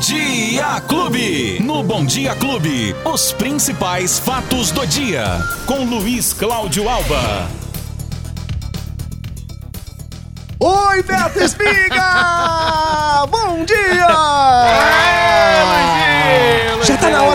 Dia Clube. No Bom Dia Clube, os principais fatos do dia. Com Luiz Cláudio Alba. Oi, Beto Espiga! Bom dia! Tá na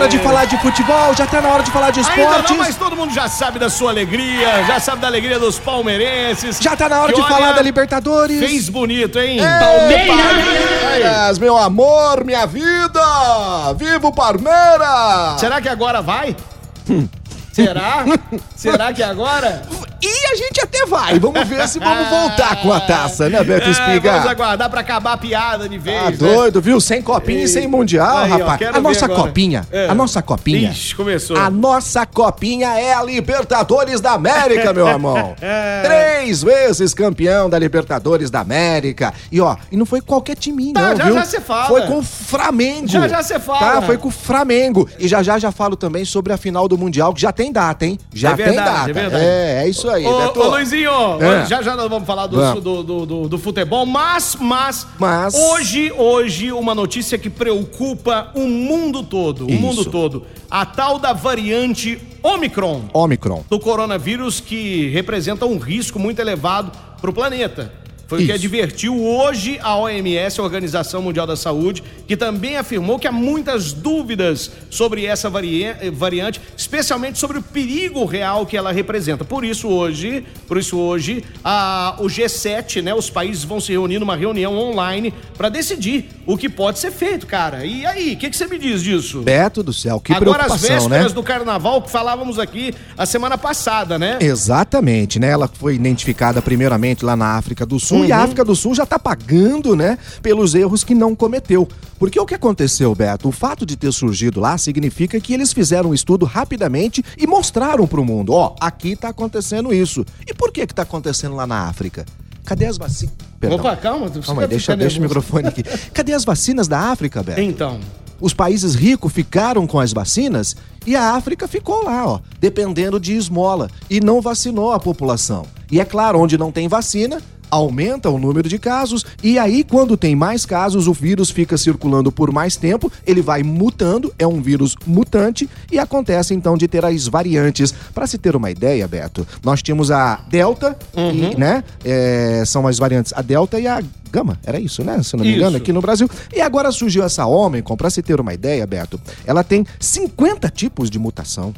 hora de falar de futebol, já tá na hora de falar de Ainda esportes. não, mas todo mundo já sabe da sua alegria, já sabe da alegria dos palmeirenses. Já tá na hora Que de olha, falar da Libertadores. Fez bonito, hein? Palmeiras, meu amor, minha vida! Viva o Palmeiras! Será que agora vai? Será? Será que agora? E a gente até vai. Vamos ver se vamos voltar com a taça, né, Beto É, vamos Espiga? aguardar pra acabar a piada de vez. Tá né? doido, viu? Sem copinha e sem mundial, Aí, ó, rapaz. quero a nossa agora. copinha, É. a nossa copinha. Ixi, começou. A nossa copinha é a Libertadores da América, meu irmão. É. Três vezes campeão da Libertadores da América. E ó, e não foi qualquer timinho, Tá, não, já viu? já cê fala. Foi com o Flamengo. Já já cê fala. Tá, foi com o Flamengo. E já já já falo também sobre a final do Mundial, que já tem data, hein? Já É tem verdade, data. é verdade. É, é isso aí, Ô, Beto. ô Luizinho, É. já já nós vamos falar do, Vamos. do, do, do- do futebol, mas, mas, Mas- hoje, hoje, uma notícia que preocupa o mundo todo, o Isso. mundo todo. A tal da variante Omicron Omicron. do coronavírus que representa um risco muito elevado para o planeta. Foi o que Isso. advertiu hoje a OMS, a Organização Mundial da Saúde, que também afirmou que há muitas dúvidas sobre essa varia- variante, especialmente sobre o perigo real que ela representa. Por isso hoje, por isso hoje, a- o G7, né, os países vão se reunir numa reunião online para decidir o que pode ser feito, cara. E aí, o que, que você me diz disso? Beto do céu, que Agora as preocupação, né? vésperas do carnaval que falávamos aqui a semana passada, né? Exatamente, né? Ela foi identificada primeiramente lá na África do Sul e a África do Sul já tá pagando, né, pelos erros que não cometeu. Porque o que aconteceu, Beto? O fato de ter surgido lá significa que eles fizeram um estudo rapidamente e mostraram pro mundo, ó, aqui tá acontecendo isso. E por que que tá acontecendo lá na África? Cadê as vacinas? Opa, calma. você Calma aí, deixa, deixa o microfone aqui. Cadê as vacinas da África, Beto? Então, Os países ricos ficaram com as vacinas e a África ficou lá, ó, dependendo de esmola e não vacinou a população. E é claro, onde não tem vacina, aumenta o número de casos e aí quando tem mais casos, o vírus fica circulando por mais tempo, ele vai mutando, é um vírus mutante e acontece então de ter as variantes. Para se ter uma ideia, Beto, nós tínhamos a Delta, e, né, é, são as variantes a Delta e a Gama, era isso, né? Se não me engano, Isso. aqui no Brasil. E agora surgiu essa Ômicron, pra se ter uma ideia, Beto, ela tem 50 tipos de mutação.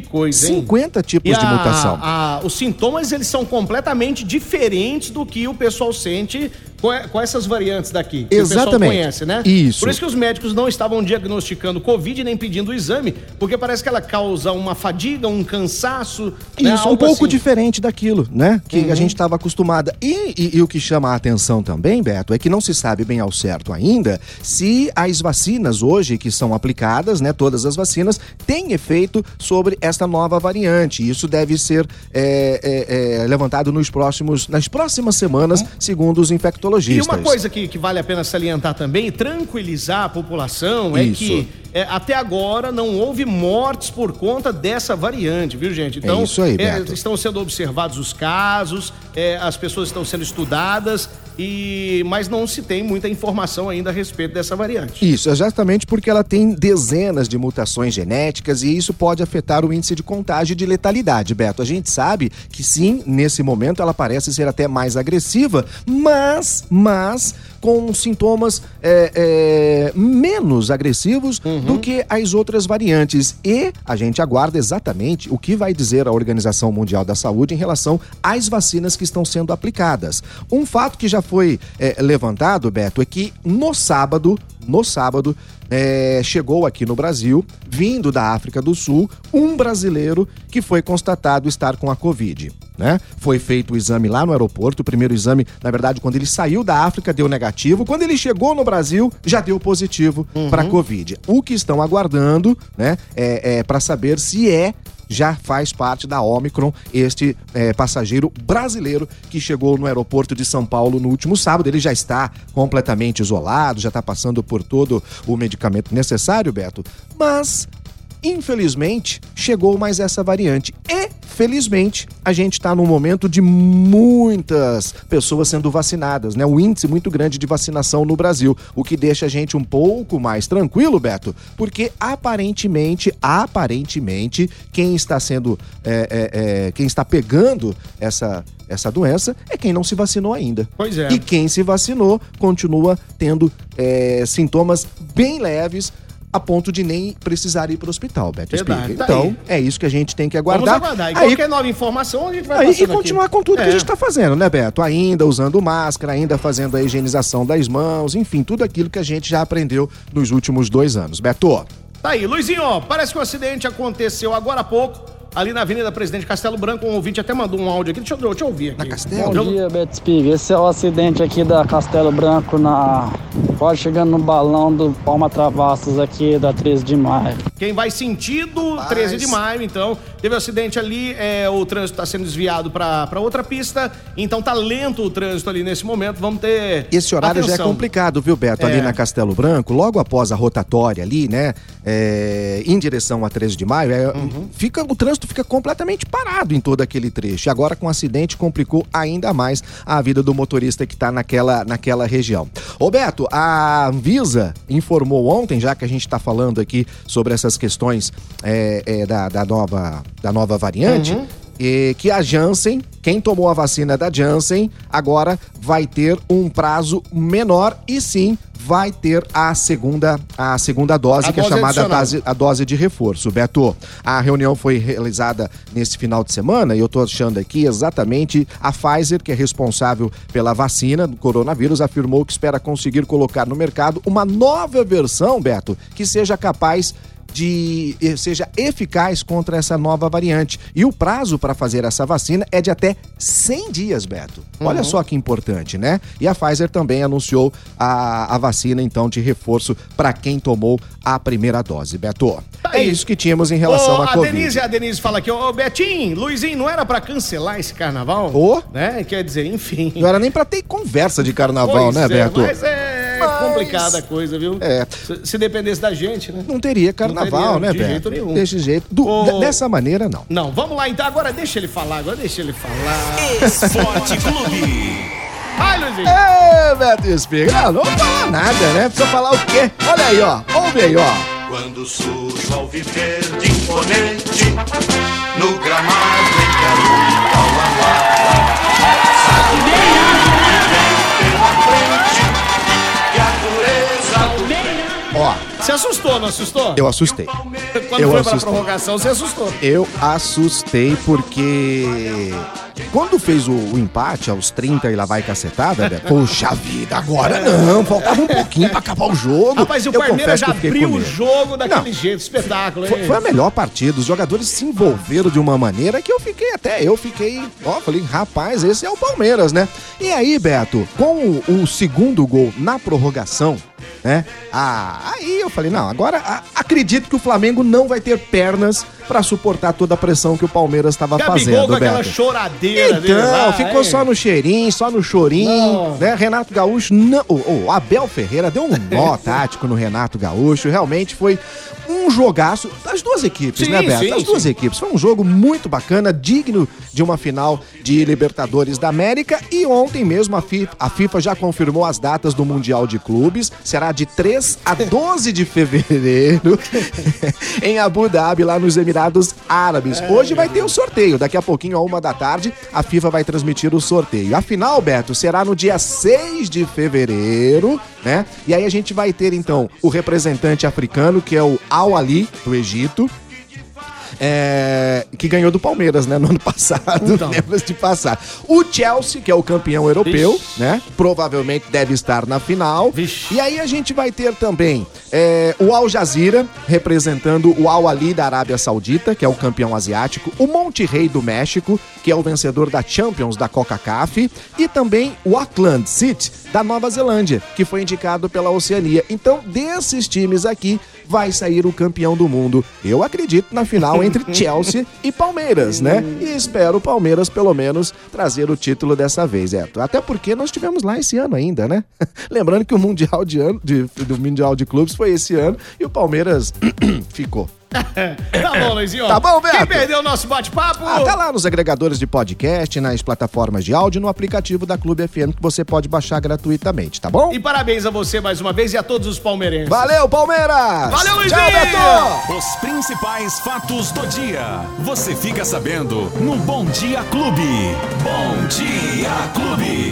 Que coisa, hein? 50 tipos de mutação. a- os sintomas, eles são completamente diferentes do que o pessoal sente com, e- com essas variantes daqui. Que o Exatamente. conhece, né? Isso. Por isso que os médicos não estavam diagnosticando Covid nem pedindo o exame, porque parece que ela causa uma fadiga, um cansaço. né? Isso, um Algo pouco assim. diferente daquilo, né? Que Uhum. a gente estava acostumada. E, e- e o que chama a atenção também, Beto, é que não se sabe bem ao certo ainda se as vacinas hoje que são aplicadas, né? Todas as vacinas, têm efeito sobre esta nova variante. Isso deve ser é, é, é, levantado nos próximos, nas próximas semanas, segundo os E infectologistas. uma coisa que, que vale a pena salientar também e tranquilizar a população é Isso. que é, até agora não houve mortes por conta dessa variante, viu, gente? Então, É isso aí, é, Beto. estão sendo observados os casos, é, as pessoas estão sendo estudadas, e mas não se tem muita informação ainda a respeito dessa variante. Isso, exatamente porque ela tem dezenas de mutações genéticas e isso pode afetar o índice de contágio e de letalidade, Beto. A gente sabe que sim, nesse momento ela parece ser até mais agressiva, mas, mas com sintomas é, é, menos agressivos do que as outras variantes. E a gente aguarda exatamente o que vai dizer a Organização Mundial da Saúde em relação às vacinas que estão sendo aplicadas. Um fato que já foi é, levantado, Beto, é que no sábado, no sábado, é, chegou aqui no Brasil, vindo da África do Sul, um brasileiro que foi constatado estar com a Covid. Né? Foi feito o exame lá no aeroporto. O primeiro exame, na verdade, quando ele saiu da África, deu negativo. Quando ele chegou no Brasil, já deu positivo para Covid. O que estão aguardando, né, é, é para saber se é já faz parte da Omicron, este é, passageiro brasileiro que chegou no aeroporto de São Paulo no último sábado. Ele já está completamente isolado, já está passando por todo o medicamento necessário, Beto. Mas infelizmente, chegou mais essa variante. E, felizmente, a gente está num momento de muitas pessoas sendo vacinadas, né? Um índice muito grande de vacinação no Brasil, o que deixa a gente um pouco mais tranquilo, Beto, porque aparentemente, aparentemente, quem está sendo, é, é, é, quem está pegando essa essa doença é quem não se vacinou ainda. Pois é. E quem se vacinou continua tendo é, sintomas bem leves a ponto de nem precisar ir para o hospital, Beto Verdade, Espiga. tá Então, é isso que a gente tem que aguardar. Vamos aguardar. E Aí, qualquer nova informação a gente vai aí, e passando aqui. continuar com tudo que É. a gente está fazendo, né, Beto? Ainda usando máscara, ainda fazendo a higienização das mãos, enfim, tudo aquilo que a gente já aprendeu nos últimos dois anos. Beto, Tá aí, Luizinho, ó, parece que o acidente aconteceu agora há pouco, ali na Avenida Presidente Castelo Branco. Um ouvinte até mandou um áudio aqui. Deixa eu, deixa eu ouvir aqui. Na Castelo? Bom dia, Beto Espiga. Esse é o acidente aqui da Castelo Branco, na quase chegando no balão do Palma Travassos aqui da 13 de maio. Quem vai sentido Rapaz. 13 de maio, então. Teve um acidente ali, é, o trânsito está sendo desviado para outra pista, então tá lento o trânsito ali nesse momento. Vamos ter. esse horário já é atenção. complicado, viu, Beto? Ali É. na Castelo Branco, logo após a rotatória ali, né, é, em direção a 13 de maio, é, Uhum. fica, o trânsito fica completamente parado em todo aquele trecho. E agora com o acidente complicou ainda mais a vida do motorista que está naquela, naquela região. Ô Beto, a Anvisa informou ontem, já que a gente está falando aqui sobre essas questões é, é, da, da nova, da nova variante, Uhum. E que a Janssen, quem tomou a vacina da Janssen, agora vai ter um prazo menor e sim vai ter a segunda, a segunda dose, A que é dose chamada adicional. dose, a dose de reforço. Beto, a reunião foi realizada nesse final de semana e eu tô achando aqui exatamente a Pfizer, que é responsável pela vacina do coronavírus, afirmou que espera conseguir colocar no mercado uma nova versão, Beto, que seja capaz de eh, seja eficaz contra essa nova variante. E o prazo para fazer essa vacina é de até 100 dias, Beto. Olha só que importante, né? E a Pfizer também anunciou a, a vacina, então, de reforço para quem tomou a primeira dose, Beto. Tá é isso que tínhamos em relação Ô, à a Covid. Denise, a Denise fala aqui, ô Betinho, Luizinho, não era pra cancelar esse carnaval? Ô. Né? Quer dizer, enfim. Não era nem para ter conversa de carnaval, Pois né, é, Beto? Mas é Mas- complicada a coisa, viu? É. Se, se dependesse da gente, né? Não teria carnaval, Não teria, né, de Beto? jeito nenhum. Desse jeito. Do- de- Dessa maneira, não. Não, vamos lá então. Agora deixa ele falar, agora deixa ele falar. Esporte Clube. Vai, Luizinho. É, Beto Espiga. Não, não vou falar nada, né? Precisa falar o quê? Olha aí, ó. Ouve aí, ó. Quando surge ao viver de imponente No gramado em que assustou, não assustou? eu assustei. Quando eu foi pra assustei. prorrogação, você assustou. Eu assustei porque quando fez o, o empate aos 30 e lá vai cacetada, né? Poxa vida, agora não, faltava um pouquinho pra acabar o jogo. Rapaz, e o Eu Palmeiras já abriu o jogo daquele Não. jeito, espetáculo, hein? Foi, foi a melhor partida. Os jogadores se envolveram de uma maneira que eu fiquei até. Eu fiquei. Ó, falei, rapaz, esse é o Palmeiras, né? E aí, Beto, com o, o segundo gol na prorrogação, né? Ah, aí eu falei, não, agora acredito que o Flamengo não vai ter pernas pra suportar toda a pressão que o Palmeiras estava fazendo, com aquela Beto. choradeira Então, lá, ficou hein? só no cheirinho, só no chorinho, Não. né? Renato Gaúcho, não, o, o Abel Ferreira deu um nó tático no Renato Gaúcho, realmente foi um jogaço das duas equipes, Sim, né, Beto? sim, das duas sim. equipes. Foi um jogo muito bacana, digno de uma final de Libertadores da América e ontem mesmo a FIFA, a FIFA já confirmou as datas do Mundial de Clubes, será de 3 a 12 de fevereiro em Abu Dhabi, lá nos Emirados Árabes. Hoje vai ter o sorteio, daqui a pouquinho, a uma da tarde, a FIFA vai transmitir o sorteio. A final, Beto, será no dia 6 de fevereiro, né? E aí a gente vai ter, então, o representante africano, que é o Al-Ali, do Egito, é, que ganhou do Palmeiras, né, no ano passado, Então. lembra de passar. O Chelsea, que é o campeão europeu, né, provavelmente deve estar na final. Vixe. E aí a gente vai ter também é, o Al Jazeera, representando o Al Ali da Arábia Saudita, que é o campeão asiático, o Monte Rei do México, que é o vencedor da Champions da CONCACAF, e também o Auckland City da Nova Zelândia, que foi indicado pela Oceania. Então, desses times aqui, vai sair o campeão do mundo. Eu acredito na final entre Chelsea e Palmeiras, né? E espero o Palmeiras, pelo menos, trazer o título dessa vez, é. Até porque nós tivemos lá esse ano ainda, né? Lembrando que o Mundial de ano, de- do Mundial de Clubes foi esse ano e o Palmeiras ficou. tá bom, Luizinho. Tá bom, Beto? Quem perdeu o nosso bate-papo? Ah, tá lá nos agregadores de podcast, nas plataformas de áudio, no aplicativo da Clube FM que você pode baixar gratuitamente, tá bom? E parabéns a você mais uma vez e a todos os palmeirenses. Valeu, Palmeiras! Valeu, Luizinho! Tchau, Beto! Os principais fatos do dia. Você fica sabendo no Bom Dia Clube. Bom Dia Clube.